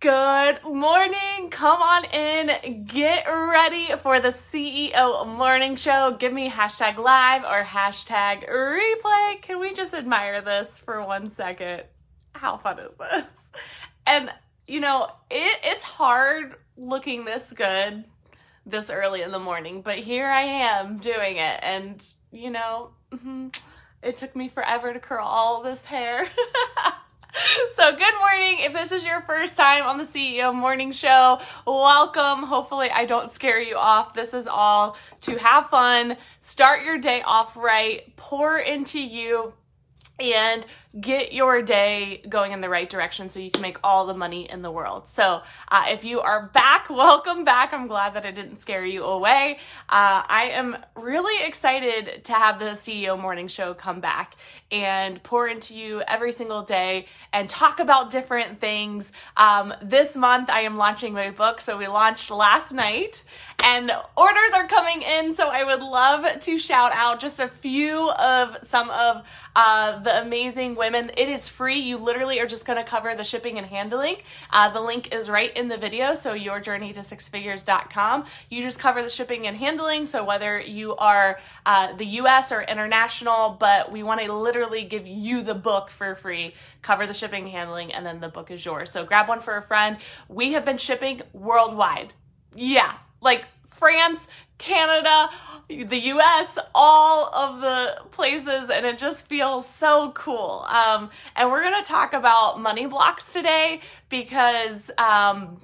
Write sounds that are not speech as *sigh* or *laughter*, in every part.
Good morning. Come on in. Get ready for the CEO morning show. Give me hashtag live or hashtag replay. Can we just admire this for one second? How fun is this? And, you know, it, it's hard looking this good this early in the morning, but here I am doing it. And, you know, mm-hmm, it took me forever to curl all this hair. *laughs* *laughs* So, good morning. If this is your first time on the CEO Morning Show, welcome. Hopefully, I don't scare you off. This is all to have fun, start your day off right, pour into you, and get your day going in the right direction so you can make all the money in the world. So, uh, if you are back, *laughs* welcome back. I'm glad that I didn't scare you away. Uh, I am really excited to have the CEO Morning Show come back and pour into you every single day and talk about different things. Um, this month, I am launching my book. So, we launched last night and orders are coming in. So, I would love to shout out just a few of some of uh, the amazing women. It is free. You literally are just going to cover the shipping and handling. Uh, the link is right in the video. So your journey to sixfigures.com. You just cover the shipping and handling. So whether you are uh, the US or international, but we want to literally give you the book for free, cover the shipping and handling, and then the book is yours. So grab one for a friend. We have been shipping worldwide. Yeah, like France, Canada, the US, all of the places, and it just feels so cool. Um, and we're gonna talk about money blocks today because um,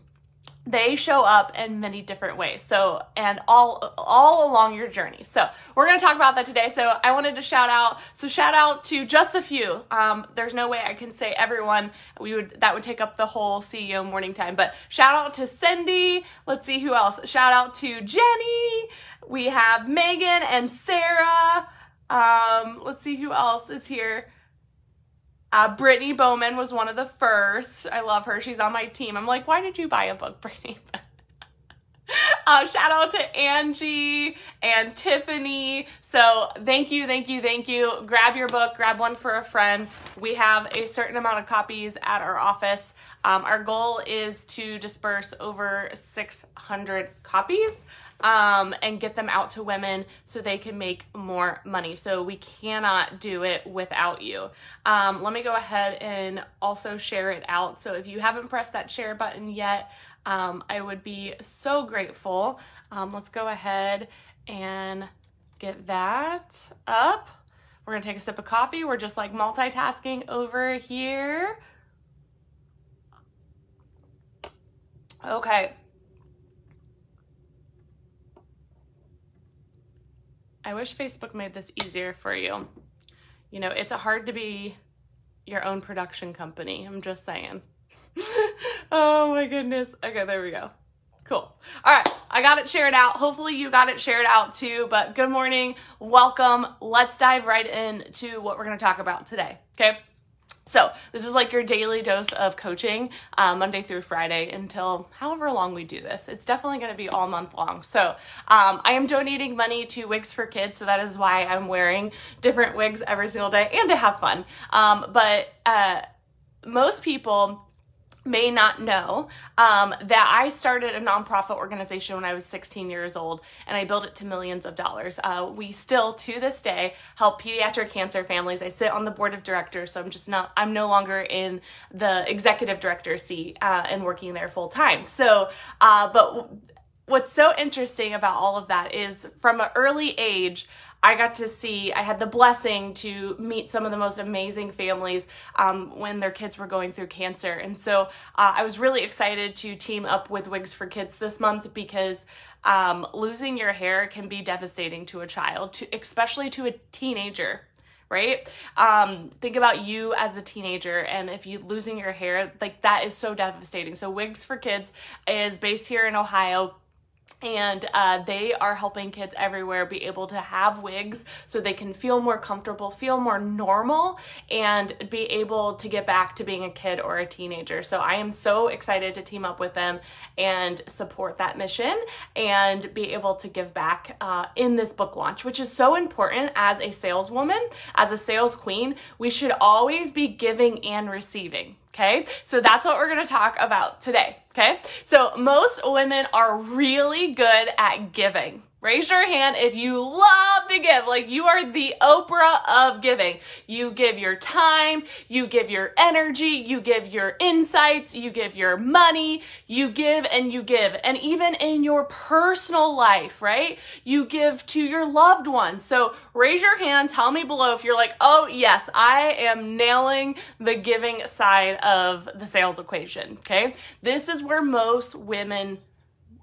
they show up in many different ways. So and all all along your journey. So we're going to talk about that today. So i wanted to shout out so shout out to just a few. Um, there's no way i can say everyone. We would that would take up the whole ceo morning time. But shout out to cindy. Let's see who else. Shout out to jenny. We have megan and sarah. Um, let's see who else is here uh, Brittany Bowman was one of the first. I love her. She's on my team. I'm like, why did you buy a book, *laughs* Brittany? *laughs* uh, shout out to Angie and Tiffany. So thank you, thank you, thank you. Grab your book, grab one for a friend. We have a certain amount of copies at our office. Um, our goal is to disperse over 600 copies um, and get them out to women so they can make more money. So we cannot do it without you. Um, let me go ahead and also share it out. So if you haven't pressed that share button yet, um, I would be so grateful. Um, let's go ahead and get that up. We're gonna take a sip of coffee. We're just like multitasking over here. Okay. I wish Facebook made this easier for you. You know, it's hard to be your own production company. I'm just saying. *laughs* oh my goodness. Okay, there we go. Cool. All right, I got it shared out. Hopefully, you got it shared out too. But good morning, welcome. Let's dive right into what we're to talk about today. Okay. So, this is like your daily dose of coaching, uh, Monday through Friday until however long we do this. It's definitely going to be all month long. So, um, I am donating money to Wigs for Kids, so that is why I'm wearing different wigs every single day and to have fun. Um, but uh, most people may not know um, that I started a nonprofit organization when I was 16 years old and I built it to millions of dollars. Uh, we still, to this day, help pediatric cancer families. I sit on the board of directors, so I'm just not, I'm no longer in the executive director seat uh, and working there full time. So, uh, but what's so interesting about all of that is from an early age, I got to see, I had the blessing to meet some of the most amazing families um, when their kids were going through cancer. And so uh, I was really excited to team up with Wigs for Kids this month because um, losing your hair can be devastating to a child, to, especially to a teenager right? Um, think about you as a teenager, and if you losing your hair, like that is so devastating. So, Wigs for Kids is based here in Ohio and uh, they are helping kids everywhere be able to have wigs so they can feel more comfortable, feel more normal, and be able to get back to being a kid or a teenager. So I am so excited to team up with them and support that mission and be able to give back uh, in this book launch, which is so important as a saleswoman, as a sales queen. We should always be giving and receiving Okay, so that's what we're gonna talk about today. Okay, so most women are really good at giving. Raise your hand if you love to give. Like you are the Oprah of giving. You give your time, you give your energy, you give your insights, you give your money, you give and you give. And even in your personal life, right? You give to your loved ones. So raise your hand, tell me below if you're like, oh, yes, I am nailing the giving side of the sales equation. Okay. This is where most women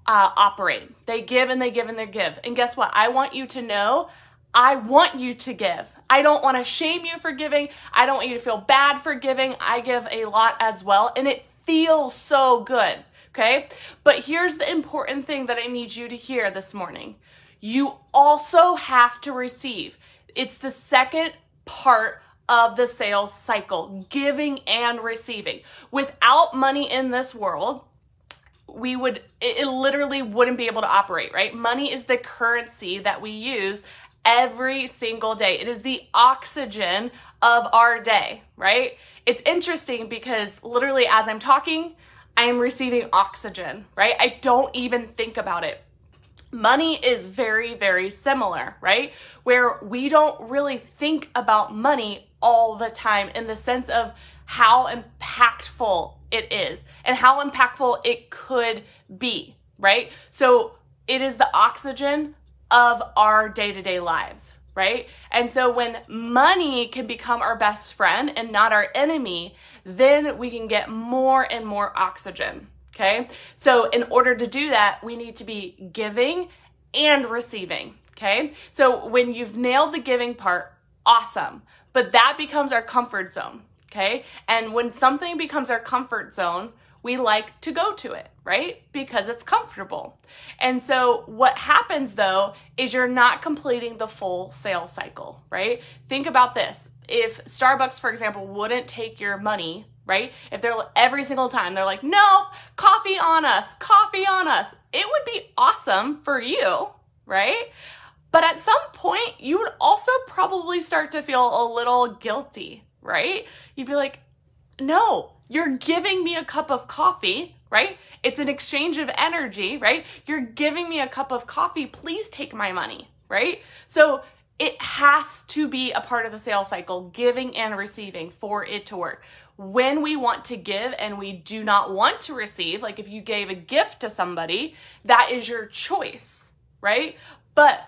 uh, operate. They give and they give and they give. And guess what? I want you to know I want you to give. I don't want to shame you for giving. I don't want you to feel bad for giving. I give a lot as well, and it feels so good. Okay. But here's the important thing that I need you to hear this morning you also have to receive. It's the second part of the sales cycle giving and receiving. Without money in this world, we would it, literally wouldn't be able to operate, right? Money is the currency that we use every single day. It is the oxygen of our day, right? It's interesting because literally as I'm talking, I am receiving oxygen, right? I don't even think about it. Money is very, very similar, right? Where we don't really think about money all the time in the sense of how impactful it is and how impactful it could be, right? So it is the oxygen of our day to day lives, right? And so when money can become our best friend and not our enemy, then we can get more and more oxygen, okay? So in order to do that, we need to be giving and receiving, okay? So when you've nailed the giving part, awesome. But that becomes our comfort zone, okay? And when something becomes our comfort zone, we like to go to it, right? Because it's comfortable. And so what happens though is you're not completing the full sales cycle, right? Think about this. If Starbucks, for example, wouldn't take your money, right? If they're every single time they're like, nope, coffee on us, coffee on us, it would be awesome for you, right? But at some point, you would also probably start to feel a little guilty, right? You'd be like, no, you're giving me a cup of coffee, right? It's an exchange of energy, right? You're giving me a cup of coffee. Please take my money, right? So it has to be a part of the sales cycle, giving and receiving for it to work. When we want to give and we do not want to receive, like if you gave a gift to somebody, that is your choice, right? But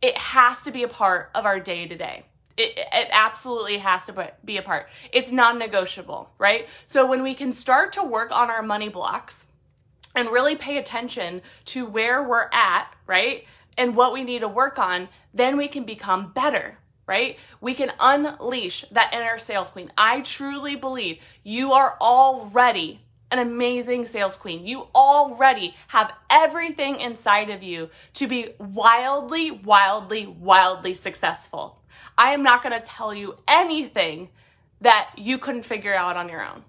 it has to be a part of our day to day. It, it absolutely has to be a part. It's non negotiable, right? So when we can start to work on our money blocks and really pay attention to where we're at, right? And what we need to work on, then we can become better, right? We can unleash that inner sales queen. I truly believe you are already an amazing sales queen. You already have everything inside of you to be wildly, wildly, wildly successful. I am not going to tell you anything that you couldn't figure out on your own.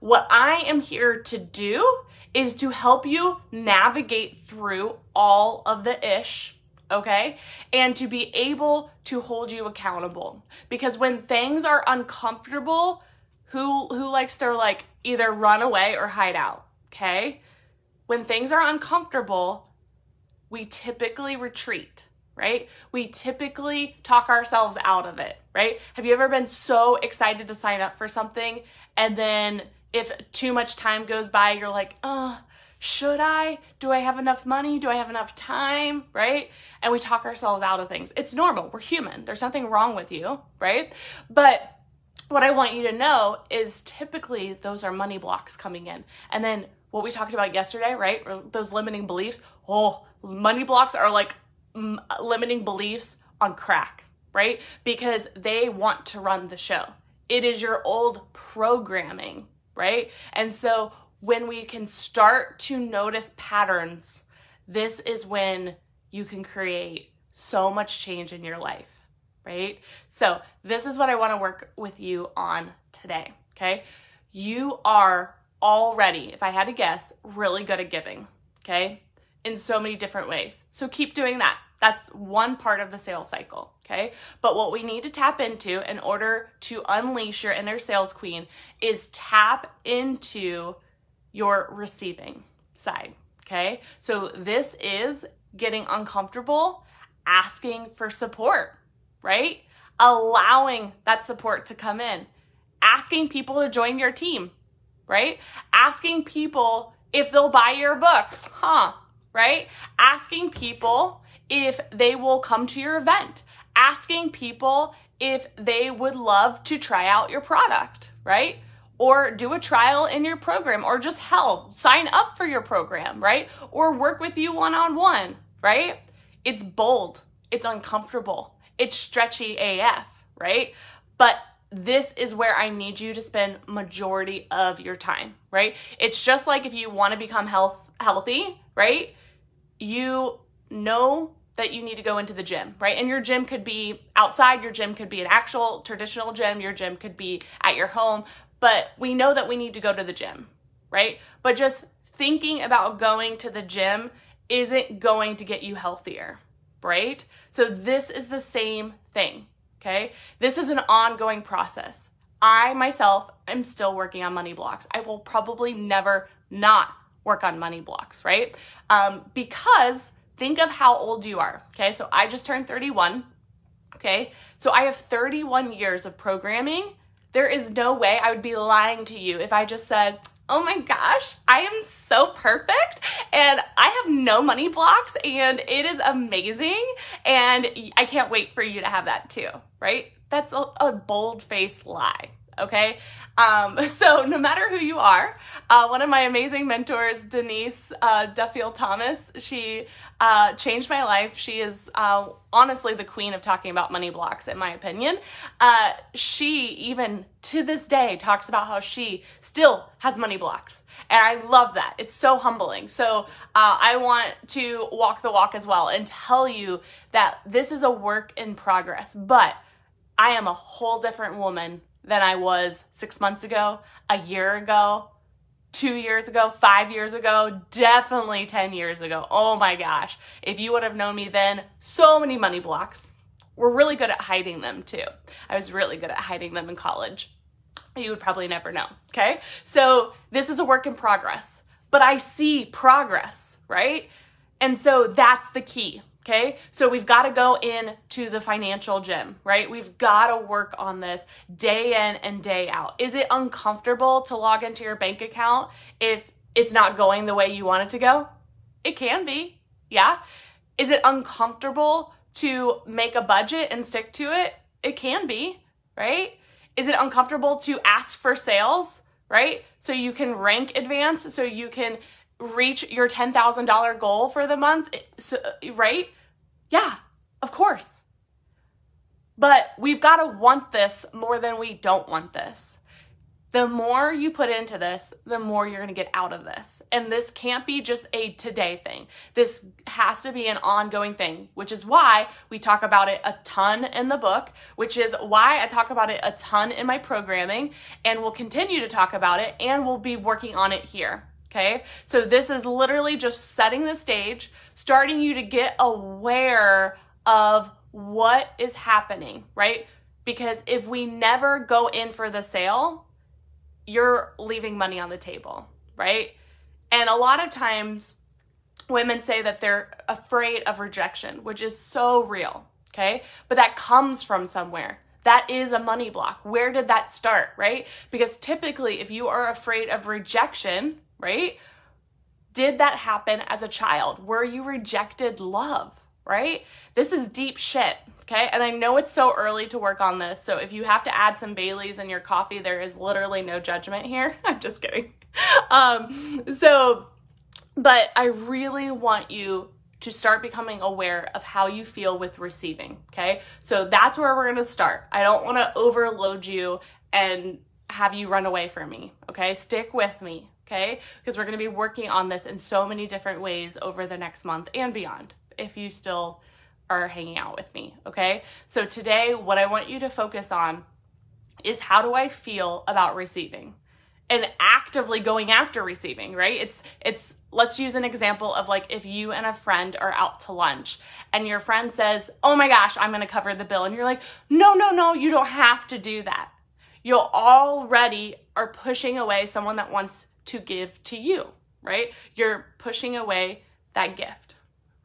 What I am here to do is to help you navigate through all of the ish, okay? And to be able to hold you accountable. Because when things are uncomfortable, who who likes to like either run away or hide out, okay? When things are uncomfortable, we typically retreat right? We typically talk ourselves out of it, right? Have you ever been so excited to sign up for something and then if too much time goes by, you're like, oh, should I? Do I have enough money? Do I have enough time? Right? And we talk ourselves out of things. It's normal. We're human. There's nothing wrong with you, right? But what I want you to know is typically those are money blocks coming in. And then what we talked about yesterday, right? Those limiting beliefs. Oh, money blocks are like limiting beliefs on crack, right? Because they want to run the show. It is your old programming, right? And so when we can start to notice patterns, this is when you can create so much change in your life, right? So, this is what I want to work with you on today, okay? You are already, if I had to guess, really good at giving, okay? In so many different ways. So keep doing that. That's one part of the sales cycle, okay? But what we need to tap into in order to unleash your inner sales queen is tap into your receiving side, okay? So this is getting uncomfortable, asking for support, right? Allowing that support to come in, asking people to join your team, right? Asking people if they'll buy your book, huh? Right? Asking people if they will come to your event, asking people if they would love to try out your product, right? Or do a trial in your program, or just help sign up for your program, right? Or work with you one on one, right? It's bold, it's uncomfortable, it's stretchy AF, right? But this is where I need you to spend majority of your time, right? It's just like if you want to become health healthy, right? You know that you need to go into the gym, right? And your gym could be outside, your gym could be an actual traditional gym, your gym could be at your home, but we know that we need to go to the gym, right? But just thinking about going to the gym isn't going to get you healthier, right? So this is the same thing Okay. This is an ongoing process. I myself am still working on money blocks. I will probably never not work on money blocks, right? Um, because think of how old you are. Okay. So I just turned 31. Okay. So I have 31 years of programming. There is no way I would be lying to you if I just said, oh my gosh, I am so perfect and I have no money blocks and it is amazing. And I can't wait for you to have that too, right? That's a, a bold faced lie. Okay. Um, *laughs* so no matter who you are, uh, one of my amazing mentors, Denise uh, Duffield Thomas, she uh, changed my life. She is uh, honestly the queen of talking about money blocks, in my opinion. Uh, she even to this day talks about how she still has money blocks, and I love that. It's so humbling. So uh, I want to walk the walk as well and tell you that this is a work in progress, but I am a whole different woman than I was six months ago, a year ago, two years ago, five years ago, definitely 10 years ago. Oh my gosh. If you would have known me then, so many money blocks. We're really good at hiding them too. I was really good at hiding them in college. You would probably never know. Okay. So this is a work in progress, but I see progress, right? And so that's the key. Okay. So we've got to go in to the financial gym, right? We've got to work on this day in and day out. Is it uncomfortable to log into your bank account if it's not going the way you want it to go? It can be. Yeah. Is it uncomfortable to make a budget and stick to it? It can be, right? Is it uncomfortable to ask for sales, right? So you can rank advance, so you can reach your $10,000 goal for the month, right? Yeah, of course. But we've got to want this more than we don't want this. The more you put into this, the more you're going to get out of this. And this can't be just a today thing. This has to be an ongoing thing, which is why we talk about it a ton in the book, which is why I talk about it a ton in my programming, and we'll continue to talk about it, and we'll be working on it here. Okay. So this is literally just setting the stage, starting you to get aware of what is happening, right? Because if we never go in for the sale, you're leaving money on the table, right? And a lot of times women say that they're afraid of rejection, which is so real, okay? But that comes from somewhere. That is a money block. Where did that start, right? Because typically, if you are afraid of rejection, right? Did that happen as a child? Were you rejected love, right? This is deep shit, okay? And I know it's so early to work on this. So if you have to add some Baileys in your coffee, there is literally no judgment here. *laughs* I'm just kidding. Um, so, but I really want you to start becoming aware of how you feel with receiving, okay? So that's where we're gonna start. I don't wanna overload you and have you run away from me, okay? Stick with me, okay? Because we're going to be working on this in so many different ways over the next month and beyond if you still are hanging out with me, okay? So today, what I want you to focus on is how do I feel about receiving? And actively going after receiving, right? It's it's let's use an example of like if you and a friend are out to lunch and your friend says, Oh my gosh, I'm going to cover the bill. And you're like, No, no, no, you don't have to do that. You already are pushing away someone that wants to give to you, right? You're pushing away that gift,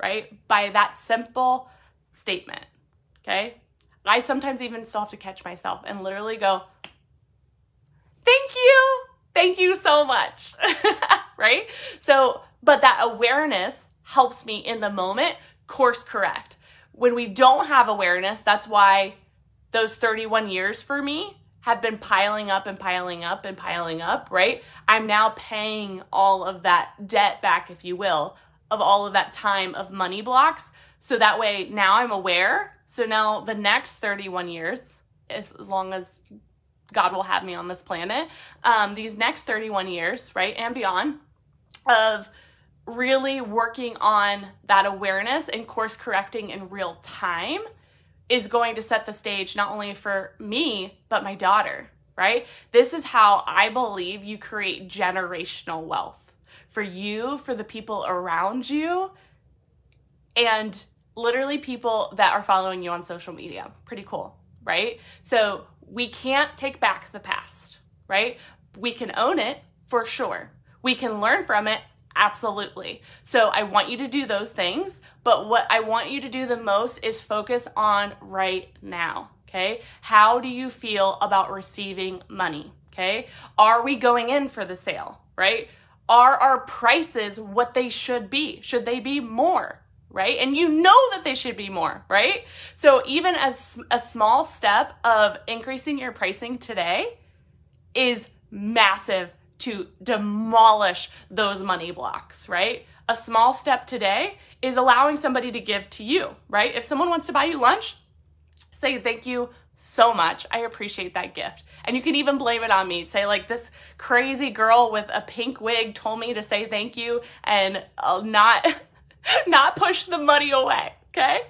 right? By that simple statement, okay? I sometimes even still have to catch myself and literally go, Thank you. Thank you so much. *laughs* right? So, but that awareness helps me in the moment course correct. When we don't have awareness, that's why those 31 years for me have been piling up and piling up and piling up, right? I'm now paying all of that debt back, if you will, of all of that time of money blocks. So that way now I'm aware. So now the next 31 years, as, long as God will have me on this planet, um, these next 31 years, right, and beyond, of really working on that awareness and course correcting in real time is going to set the stage not only for me, but my daughter, right? This is how I believe you create generational wealth for you, for the people around you, and literally people that are following you on social media. Pretty cool, right? So we can't take back the past, right? We can own it for sure. We can learn from it Absolutely. So I want you to do those things, but what I want you to do the most is focus on right now. Okay. How do you feel about receiving money? Okay. Are we going in for the sale? Right? Are our prices what they should be? Should they be more? Right? And you know that they should be more, right? So even as a small step of increasing your pricing today is massive to demolish those money blocks, right? A small step today is allowing somebody to give to you, right? If someone wants to buy you lunch, say thank you so much. I appreciate that gift. And you can even blame it on me. Say, like, this crazy girl with a pink wig told me to say thank you and I'll not, *laughs* not push the money away. Okay.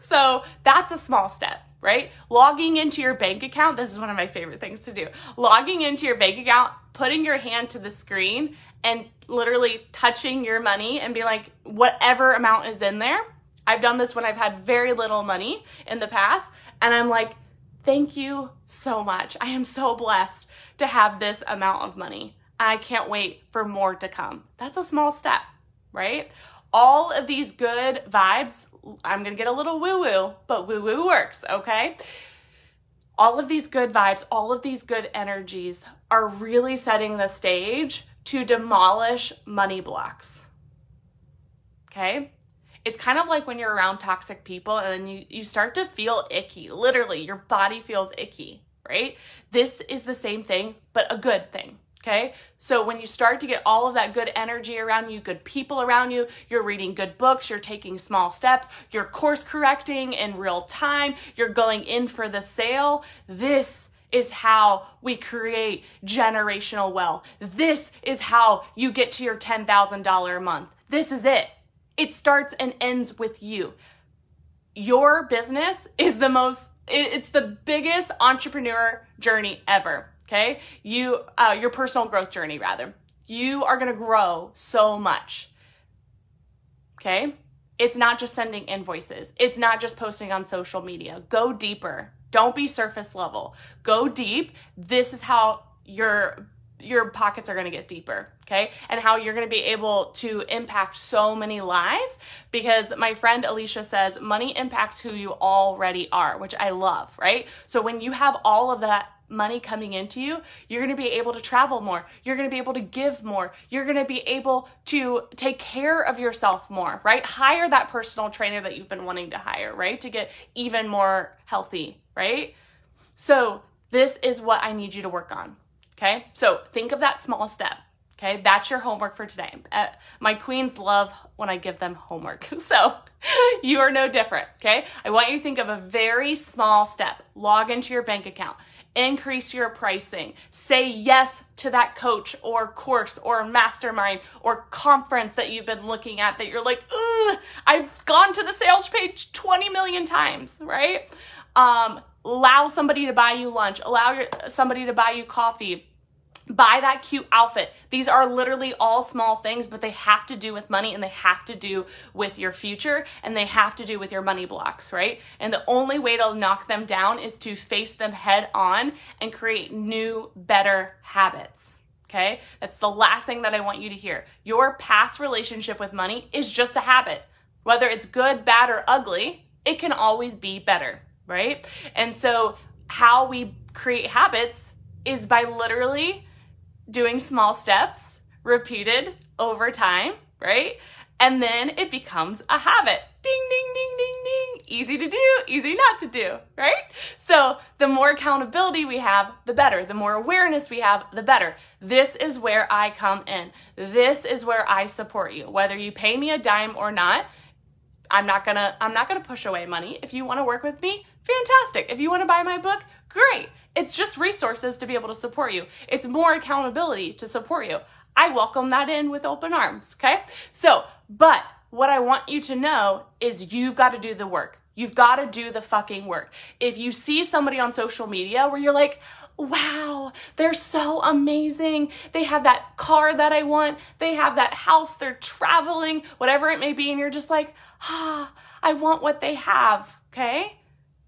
So that's a small step right? Logging into your bank account, this is one of my favorite things to do. Logging into your bank account, putting your hand to the screen and literally touching your money and be like, whatever amount is in there. I've done this when I've had very little money in the past, and I'm like, thank you so much. I am so blessed to have this amount of money. I can't wait for more to come. That's a small step, right? All of these good vibes, I'm gonna get a little woo woo, but woo woo works, okay? All of these good vibes, all of these good energies are really setting the stage to demolish money blocks. Okay? It's kind of like when you're around toxic people and then you, you start to feel icky. Literally, your body feels icky, right? This is the same thing, but a good thing. Okay. So when you start to get all of that good energy around you, good people around you, you're reading good books, you're taking small steps, you're course correcting in real time, you're going in for the sale. This is how we create generational wealth. This is how you get to your $10,000 a month. This is it. It starts and ends with you. Your business is the most, it's the biggest entrepreneur journey ever okay? You, uh, your personal growth journey, rather. You are to grow so much, okay? It's not just sending invoices. It's not just posting on social media. Go deeper. Don't be surface level. Go deep. This is how your your pockets are going to get deeper, okay? And how you're going to be able to impact so many lives because my friend Alicia says money impacts who you already are, which I love, right? So when you have all of that money coming into you, you're going to be able to travel more. You're going to be able to give more. You're going to be able to take care of yourself more, right? Hire that personal trainer that you've been wanting to hire, right? To get even more healthy, right? So, this is what I need you to work on. Okay. So, think of that small step. Okay. That's your homework for today. Uh, my queens love when I give them homework. *laughs* So, you are no different. Okay. I want you to think of a very small step. Log into your bank account increase your pricing. Say yes to that coach or course or mastermind or conference that you've been looking at that you're like, ugh, I've gone to the sales page 20 million times, right? Um, allow somebody to buy you lunch, allow your, somebody to buy you coffee. Buy that cute outfit. These are literally all small things, but they have to do with money and they have to do with your future and they have to do with your money blocks, right? And the only way to knock them down is to face them head on and create new, better habits. Okay? That's the last thing that I want you to hear. Your past relationship with money is just a habit. Whether it's good, bad, or ugly, it can always be better, right? And so, how we create habits is by literally doing small steps repeated over time, right? And then it becomes a habit. Ding, ding, ding, ding, ding. Easy to do, easy not to do, right? So the more accountability we have, the better. The more awareness we have, the better. This is where I come in. This is where I support you. Whether you pay me a dime or not, I'm not gonna I'm not gonna push away money. If you want to work with me, fantastic. If you want to buy my book, great. It's just resources to be able to support you. It's more accountability to support you. I welcome that in with open arms, okay? So, but what I want you to know is you've got to do the work. You've got to do the fucking work. If you see somebody on social media where you're like, wow, they're so amazing. They have that car that I want. They have that house. They're traveling, whatever it may be. And you're just like, ah, I want what they have. Okay.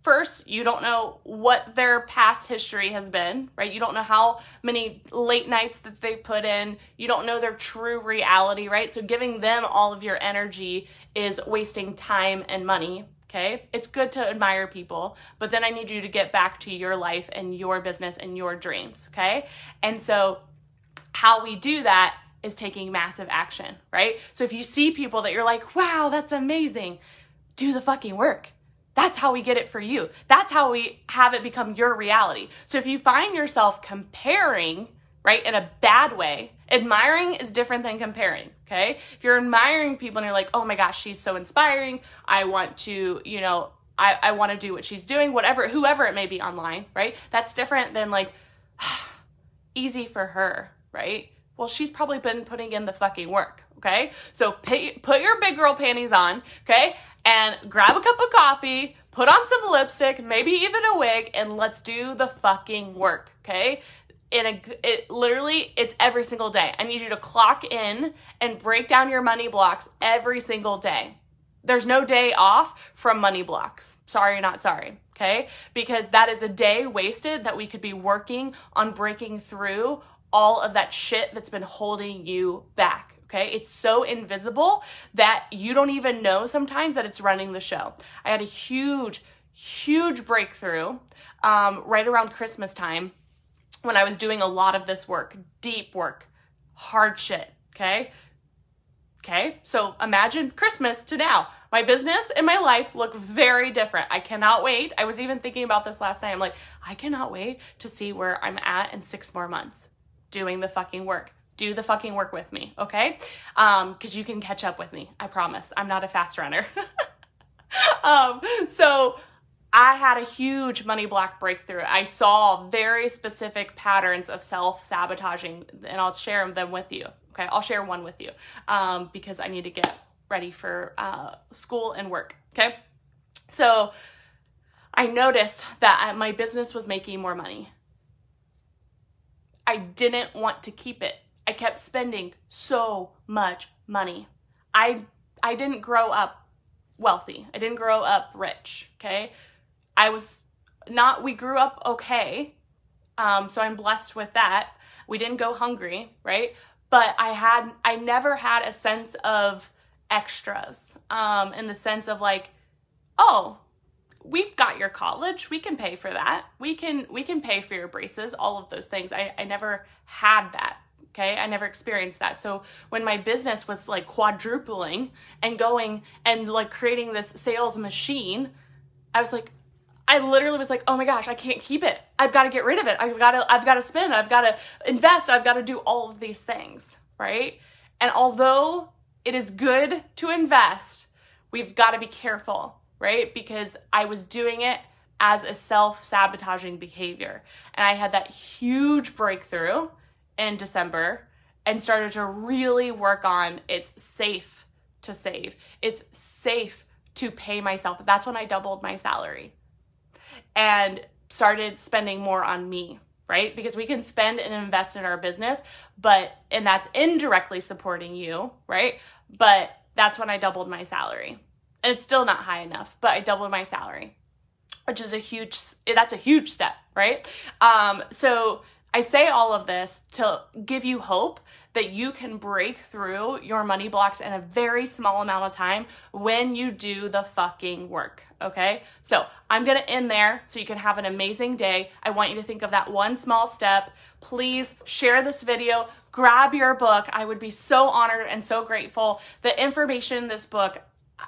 First, you don't know what their past history has been, right? You don't know how many late nights that they put in. You don't know their true reality, right? So giving them all of your energy is wasting time and money, okay? It's good to admire people, but then I need you to get back to your life and your business and your dreams, okay? And so how we do that is taking massive action, right? So if you see people that you're like, wow, that's amazing, do the fucking work that's how we get it for you. That's how we have it become your reality. So if you find yourself comparing, right, in a bad way, admiring is different than comparing, okay? If you're admiring people and you're like, oh my gosh, she's so inspiring, I want to, you know, I, I want to do what she's doing, whatever, whoever it may be online, right? That's different than like, *sighs* easy for her, right? Well, she's probably been putting in the fucking work, okay? So pay, put your big girl panties on, okay? And grab a cup of coffee, put on some lipstick, maybe even a wig, and let's do the fucking work, okay? In a, it literally, it's every single day. I need you to clock in and break down your money blocks every single day. There's no day off from money blocks. Sorry, not sorry. Okay. Because that is a day wasted that we could be working on breaking through all of that shit that's been holding you back. Okay. It's so invisible that you don't even know sometimes that it's running the show. I had a huge, huge breakthrough um, right around Christmas time when I was doing a lot of this work, deep work, hard shit. Okay. Okay. So imagine Christmas to now. My business and my life look very different. I cannot wait. I was even thinking about this last night. I'm like, I cannot wait to see where I'm at in six more months doing the fucking work do the fucking work with me, okay? Um, because you can catch up with me. I promise. I'm not a fast runner. *laughs* um, so I had a huge money block breakthrough. I saw very specific patterns of self sabotaging, and I'll share them with you. Okay, I'll share one with you um, because I need to get ready for uh, school and work. Okay, so I noticed that my business was making more money. I didn't want to keep it. I kept spending so much money. I I didn't grow up wealthy. I didn't grow up rich, okay? I was not we grew up okay. Um so I'm blessed with that. We didn't go hungry, right? But I had I never had a sense of extras um in the sense of like oh, we've got your college we can pay for that we can we can pay for your braces all of those things i, I never had that Okay. I never experienced that. So when my business was like quadrupling and going and like creating this sales machine, I was like, I literally was like, oh my gosh, I can't keep it. I've got to get rid of it. I've got to, I've got to spend. I've got to invest. I've got to do all of these things. Right. And although it is good to invest, we've got to be careful. Right. Because I was doing it as a self sabotaging behavior. And I had that huge breakthrough in December and started to really work on it's safe to save. It's safe to pay myself. That's when I doubled my salary and started spending more on me, right? Because we can spend and invest in our business, but, and that's indirectly supporting you, right? But that's when I doubled my salary. And it's still not high enough, but I doubled my salary, which is a huge, that's a huge step, right? Um, so I say all of this to give you hope that you can break through your money blocks in a very small amount of time when you do the fucking work. Okay. So I'm going to end there so you can have an amazing day. I want you to think of that one small step. Please share this video. Grab your book. I would be so honored and so grateful. The information in this book,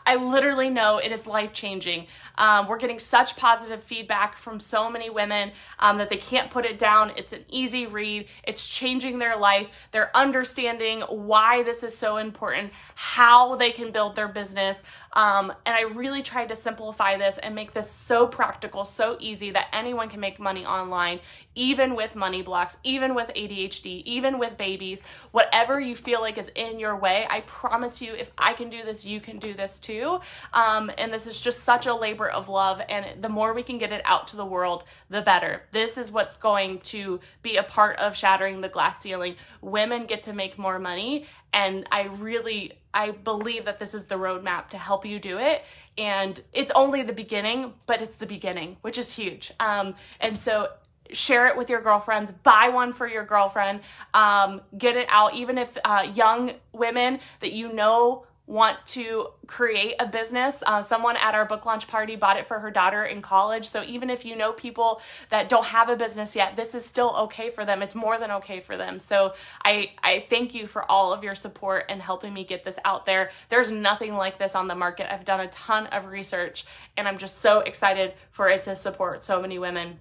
I literally know it is life changing. Um, we're getting such positive feedback from so many women um, that they can't put it down. It's an easy read, it's changing their life. They're understanding why this is so important, how they can build their business. Um, and I really tried to simplify this and make this so practical, so easy that anyone can make money online, even with money blocks, even with ADHD, even with babies, whatever you feel like is in your way. I promise you, if I can do this, you can do this too. Um, and this is just such a labor of love. And the more we can get it out to the world, the better. This is what's going to be a part of shattering the glass ceiling. Women get to make more money. And I really, I believe that this is the roadmap to help you do it. And it's only the beginning, but it's the beginning, which is huge. Um, and so share it with your girlfriends buy one for your girlfriend um, get it out even if uh, young women that you know want to create a business. Uh, someone at our book launch party bought it for her daughter in college. So even if you know people that don't have a business yet, this is still okay for them. It's more than okay for them. So I, I thank you for all of your support and helping me get this out there. There's nothing like this on the market. I've done a ton of research and I'm just so excited for it to support so many women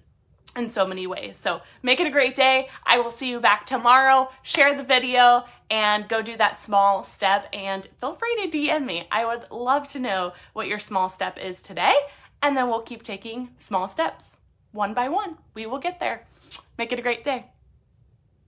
in so many ways. So make it a great day. I will see you back tomorrow. Share the video and go do that small step and feel free to DM me. I would love to know what your small step is today. And then we'll keep taking small steps one by one. We will get there. Make it a great day.